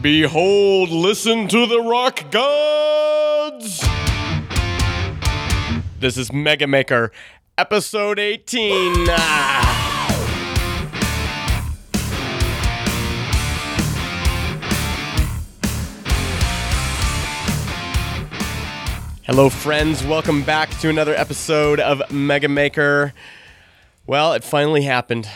Behold, listen to the rock gods! This is Mega Maker, episode 18. Ah. Hello, friends. Welcome back to another episode of Mega Maker. Well, it finally happened.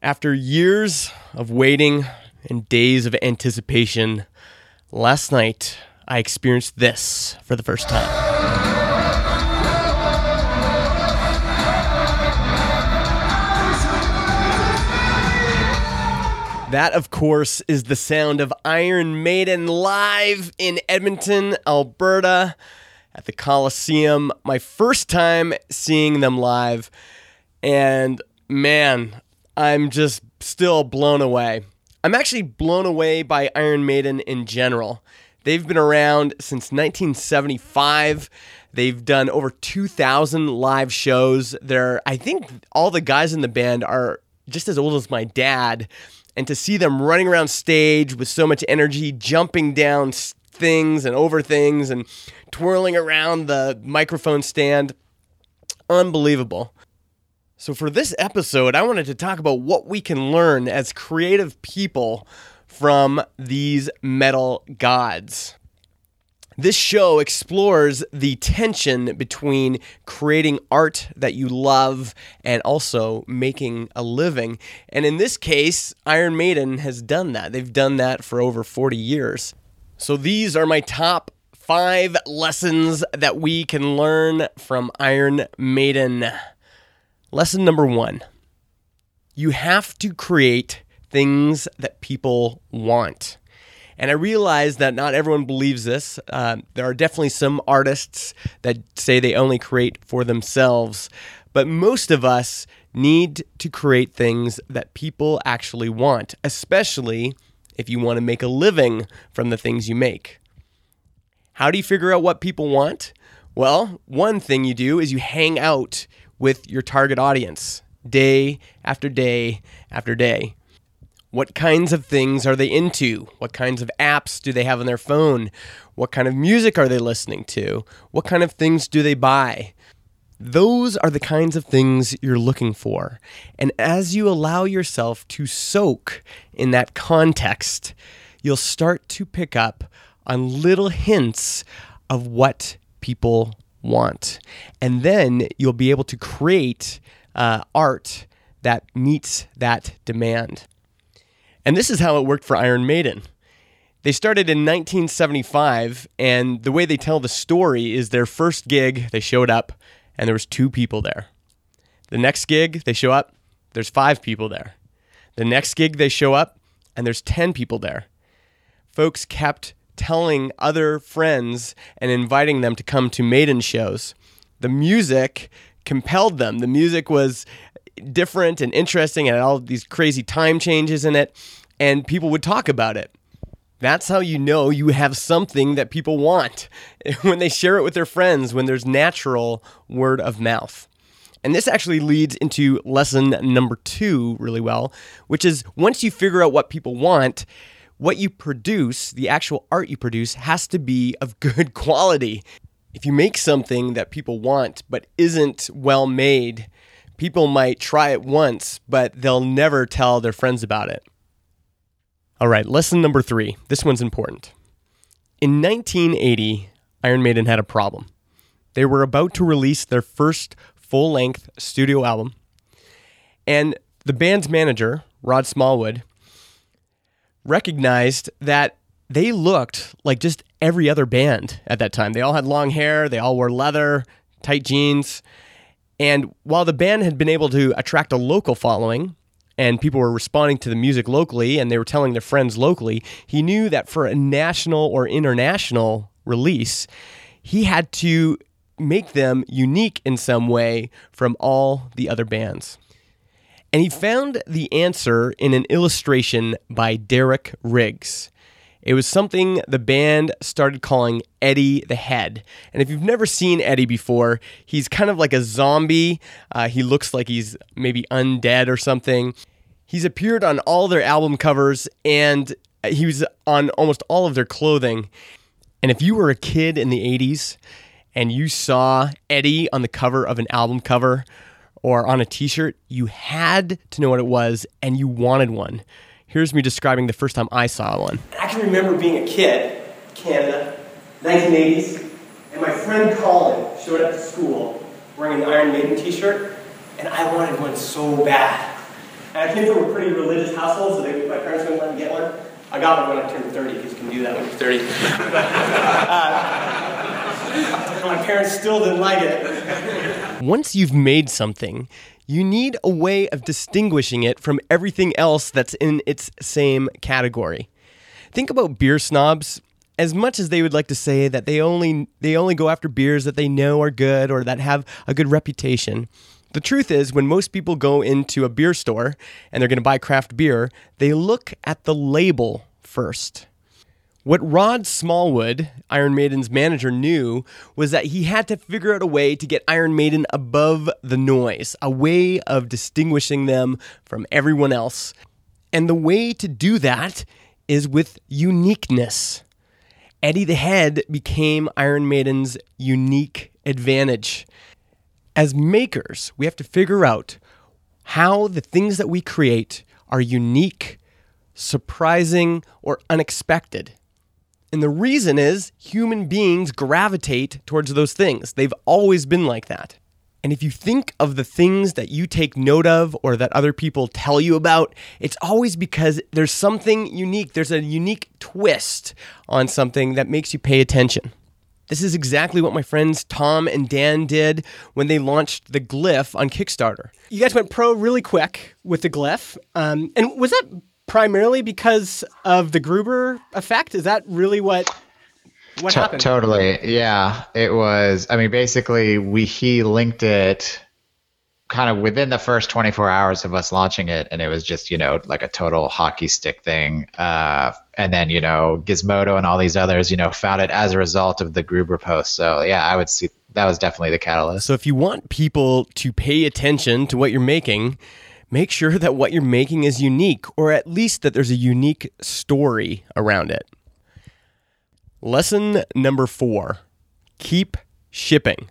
After years of waiting and days of anticipation, last night I experienced this for the first time. That, of course, is the sound of Iron Maiden live in Edmonton, Alberta at the Coliseum. My first time seeing them live. And man, I'm just still blown away. I'm actually blown away by Iron Maiden in general. They've been around since 1975. They've done over 2,000 live shows. They're, I think all the guys in the band are just as old as my dad. And to see them running around stage with so much energy, jumping down things and over things and twirling around the microphone stand, unbelievable. So, for this episode, I wanted to talk about what we can learn as creative people from these metal gods. This show explores the tension between creating art that you love and also making a living. And in this case, Iron Maiden has done that. They've done that for over 40 years. So these are my top five lessons that we can learn from Iron Maiden. Lesson number one you have to create things that people want. And I realize that not everyone believes this. Uh, there are definitely some artists that say they only create for themselves, but most of us need to create things that people actually want, especially if you want to make a living from the things you make. How do you figure out what people want? Well, one thing you do is you hang out with your target audience day after day after day. What kinds of things are they into? What kinds of apps do they have on their phone? What kind of music are they listening to? What kind of things do they buy? Those are the kinds of things you're looking for. And as you allow yourself to soak in that context, you'll start to pick up on little hints of what people want. And then you'll be able to create uh, art that meets that demand. And this is how it worked for Iron Maiden. They started in 1975, and the way they tell the story is their first gig, they showed up, and there was two people there. The next gig, they show up, there's five people there. The next gig, they show up, and there's 10 people there. Folks kept telling other friends and inviting them to come to Maiden shows. The music compelled them. The music was different and interesting and all these crazy time changes in it, and people would talk about it. That's how you know you have something that people want when they share it with their friends, when there's natural word of mouth. And this actually leads into lesson number two really well, which is once you figure out what people want, what you produce, the actual art you produce, has to be of good quality. If you make something that people want but isn't well made, people might try it once, but they'll never tell their friends about it. All right, lesson number three. This one's important. In 1980, Iron Maiden had a problem. They were about to release their first full length studio album, and the band's manager, Rod Smallwood, recognized that they looked like just every other band at that time. They all had long hair, they all wore leather, tight jeans. And while the band had been able to attract a local following, and people were responding to the music locally and they were telling their friends locally, he knew that for a national or international release, he had to make them unique in some way from all the other bands. And he found the answer in an illustration by Derek Riggs. It was something the band started calling Eddie the Head. And if you've never seen Eddie before, he's kind of like a zombie. Uh, he looks like he's maybe undead or something. He's appeared on all their album covers, and He was on almost all of their clothing. And if you were a kid in the 80s and you saw Eddie on the cover of an album cover or on a t shirt, you had to know what it was and you wanted one. Here's me describing the first time I saw one. I can remember being a kid, Canada, 1980s, and my friend Colin showed up to school wearing an Iron Maiden t shirt, and I wanted one so bad. And I came from a pretty religious household, so they, my parents wouldn't let me get one. I got one when I turned 30, because you can do that when you're 30. uh, my parents still didn't like it. Once you've made something, you need a way of distinguishing it from everything else that's in its same category. Think about beer snobs. As much as they would like to say that they only they only go after beers that they know are good or that have a good reputation, the truth is, when most people go into a beer store and they're going to buy craft beer, they look at the label first. What Rod Smallwood, Iron Maiden's manager, knew was that he had to figure out a way to get Iron Maiden above the noise, a way of distinguishing them from everyone else. And the way to do that is with uniqueness. Eddie the Head became Iron Maiden's unique advantage as makers, we have to figure out how the things that we create are unique, surprising, or unexpected. And the reason is human beings gravitate towards those things. They've always been like that. And if you think of the things that you take note of or that other people tell you about, it's always because there's something unique. There's a unique twist on something that makes you pay attention. This is exactly what my friends Tom and Dan did when they launched the Glif on Kickstarter. You guys went pro really quick with the Glif. Um, and was that primarily because of the Gruber effect? Is that really what what happened? Totally. Yeah. It was I mean basically we he linked it kind of within the first 24 hours of us launching it, and it was just you know like a total hockey stick thing. Uh, and then you know Gizmodo and all these others you know found it as a result of the Gruber post. So yeah, I would see that was definitely the catalyst. So if you want people to pay attention to what you're making, make sure that what you're making is unique, or at least that there's a unique story around it. Lesson number four: keep shipping.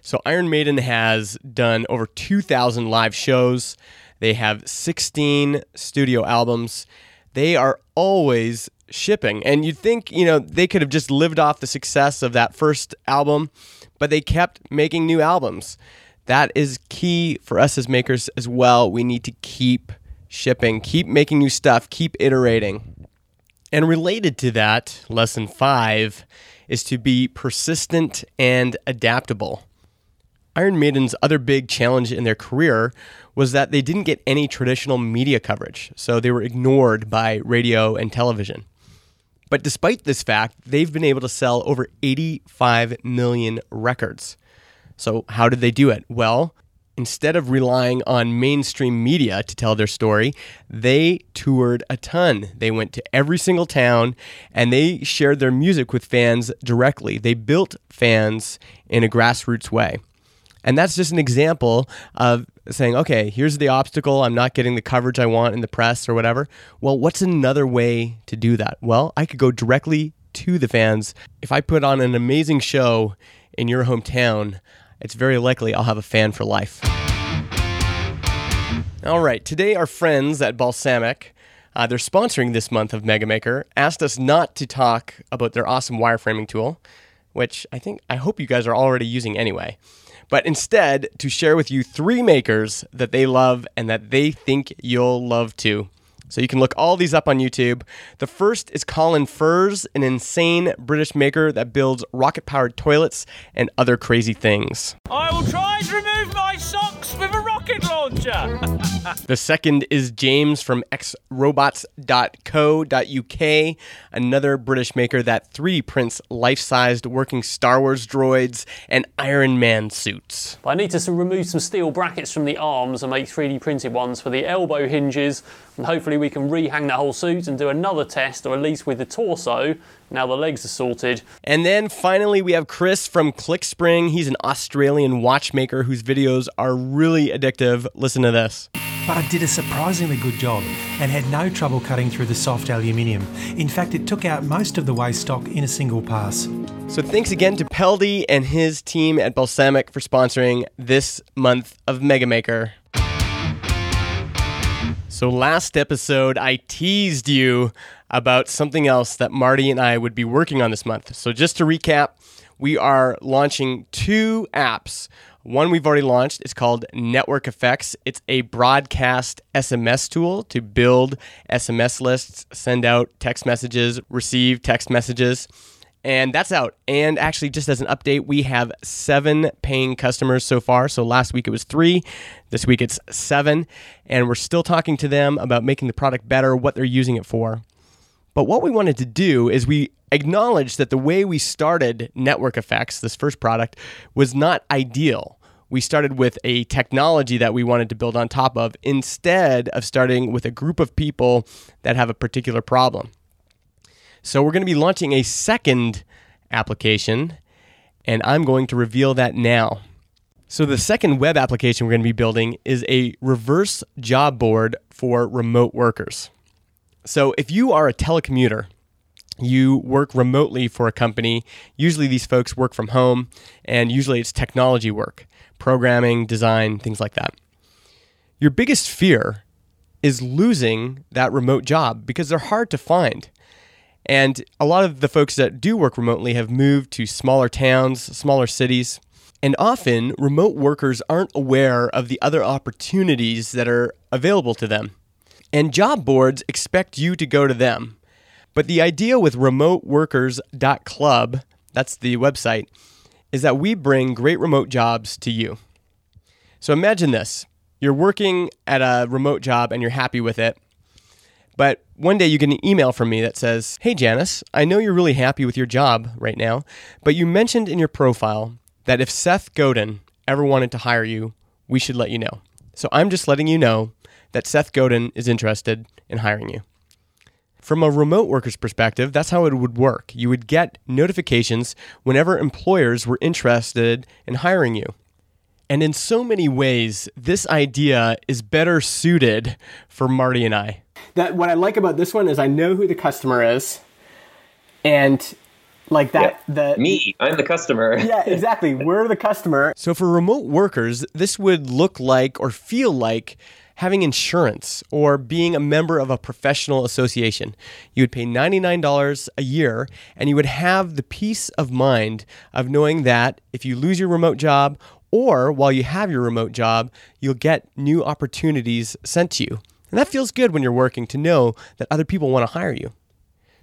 So Iron Maiden has done over 2,000 live shows. They have 16 studio albums. They are always shipping. And you'd think, you know, they could have just lived off the success of that first album, but they kept making new albums. That is key for us as makers as well. We need to keep shipping, keep making new stuff, keep iterating. And related to that, lesson five is to be persistent and adaptable. Iron Maiden's other big challenge in their career was that they didn't get any traditional media coverage, so they were ignored by radio and television. But despite this fact, they've been able to sell over 85 million records. So, how did they do it? Well, instead of relying on mainstream media to tell their story, they toured a ton. They went to every single town and they shared their music with fans directly. They built fans in a grassroots way. And that's just an example of saying, okay, here's the obstacle. I'm not getting the coverage I want in the press or whatever. Well, what's another way to do that? Well, I could go directly to the fans. If I put on an amazing show in your hometown, it's very likely I'll have a fan for life. All right, today our friends at Balsamiq, uh, they're sponsoring this month of Mega Maker, asked us not to talk about their awesome wireframing tool, which I think I hope you guys are already using anyway but instead to share with you three makers that they love and that they think you'll love too. So you can look all these up on YouTube. The first is Colin Furze, an insane British maker that builds rocket powered toilets and other crazy things. I will try and remove my socks with a rocket launcher. the second is James from xrobots.co.uk, another British maker that 3D prints life sized working Star Wars droids and Iron Man suits. I need to remove some steel brackets from the arms and make 3D printed ones for the elbow hinges and hopefully we can rehang the whole suit and do another test, or at least with the torso, now the legs are sorted. And then finally, we have Chris from ClickSpring. He's an Australian watchmaker whose videos are really addictive. Listen to this. but I did a surprisingly good job and had no trouble cutting through the soft aluminium. In fact, it took out most of the waste stock in a single pass. So thanks again to Peldi and his team at Balsamiq for sponsoring this month of Mega Maker. So last episode, I teased you about something else that Marty and I would be working on this month. So just to recap, we are launching two apps. One we've already launched. is called Network Effects. It's a broadcast SMS tool to build SMS lists, send out text messages, receive text messages. And that's out. And actually, just as an update, we have seven paying customers so far. So last week it was three. This week it's seven. And we're still talking to them about making the product better, what they're using it for. But what we wanted to do is we acknowledged that the way we started Network Effects, this first product, was not ideal. We started with a technology that we wanted to build on top of instead of starting with a group of people that have a particular problem. So we're going to be launching a second application, and I'm going to reveal that now. So the second web application we're going to be building is a reverse job board for remote workers. So if you are a telecommuter, you work remotely for a company. Usually these folks work from home, and usually it's technology work, programming, design, things like that. Your biggest fear is losing that remote job because they're hard to find. And a lot of the folks that do work remotely have moved to smaller towns, smaller cities. And often, remote workers aren't aware of the other opportunities that are available to them. And job boards expect you to go to them. But the idea with remoteworkers.club, that's the website, is that we bring great remote jobs to you. So imagine this you're working at a remote job and you're happy with it. But one day you get an email from me that says, Hey Janice, I know you're really happy with your job right now, but you mentioned in your profile that if Seth Godin ever wanted to hire you, we should let you know. So I'm just letting you know that Seth Godin is interested in hiring you. From a remote worker's perspective, that's how it would work. You would get notifications whenever employers were interested in hiring you. And in so many ways, this idea is better suited for Marty and I. That what I like about this one is I know who the customer is, and like that the Me, I'm the customer. yeah exactly we're the customer So for remote workers, this would look like or feel like having insurance or being a member of a professional association. You would pay $99 a year and you would have the peace of mind of knowing that if you lose your remote job or while you have your remote job, you'll get new opportunities sent to you. And that feels good when you're working to know that other people want to hire you.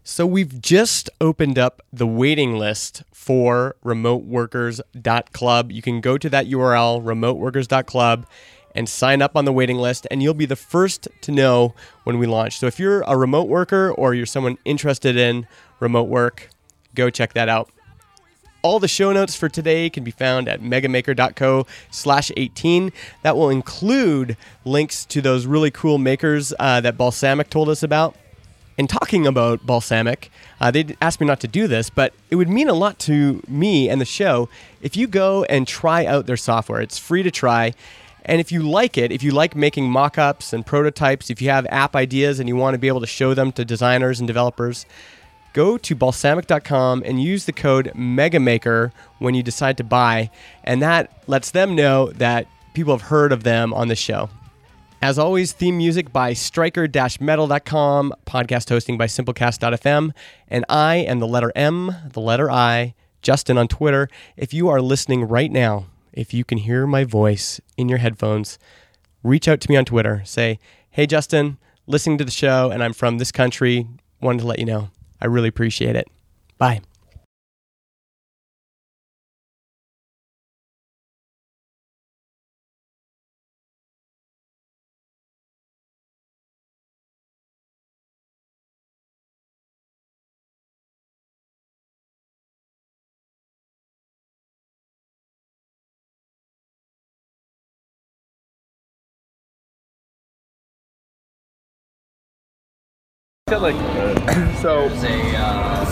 So we've just opened up the waiting list for remoteworkers.club. You can go to that URL, remoteworkers.club, and sign up on the waiting list, and you'll be the first to know when we launch. So if you're a remote worker or you're someone interested in remote work, go check that out. All the show notes for today can be found at megamaker.co slash 18. That will include links to those really cool makers uh, that Balsamiq told us about. And talking about Balsamiq, uh, they asked me not to do this, but it would mean a lot to me and the show if you go and try out their software. It's free to try. And if you like it, if you like making mock ups and prototypes, if you have app ideas and you want to be able to show them to designers and developers, go to balsamiq.com and use the code MEGAMAKER when you decide to buy. And that lets them know that people have heard of them on the show. As always, theme music by striker-metal.com, podcast hosting by simplecast.fm, and I am the letter M, the letter I, Justin on Twitter. If you are listening right now, if you can hear my voice in your headphones, reach out to me on Twitter. Say, hey, Justin, listening to the show, and I'm from this country. Wanted to let you know. I really appreciate it. Bye. Like so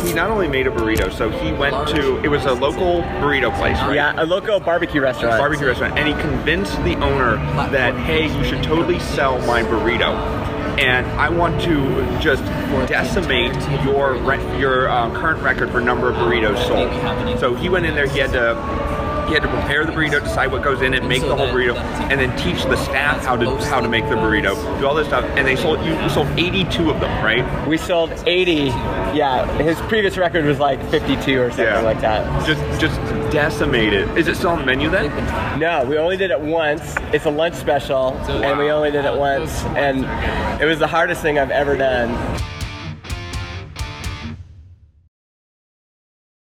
he not only made a burrito so he went to it was a local burrito place right Yeah, a local barbecue restaurant. barbecue restaurant and he convinced the owner that hey you should totally sell my burrito and I want to just decimate your re- your uh, current record for number of burritos sold. So he went in there. He had to he had to prepare the burrito, decide what goes in it, make the whole burrito, and then teach the staff how to how to make the burrito, do all this stuff. And they sold you, you sold 82 of them, right? We sold 80. Yeah, his previous record was like 52 or something Yeah. like that. Just just decimated. Is it still on the menu then? No, we only did it once. It's a lunch special, and we only did it once, and it was the hardest thing I've ever done.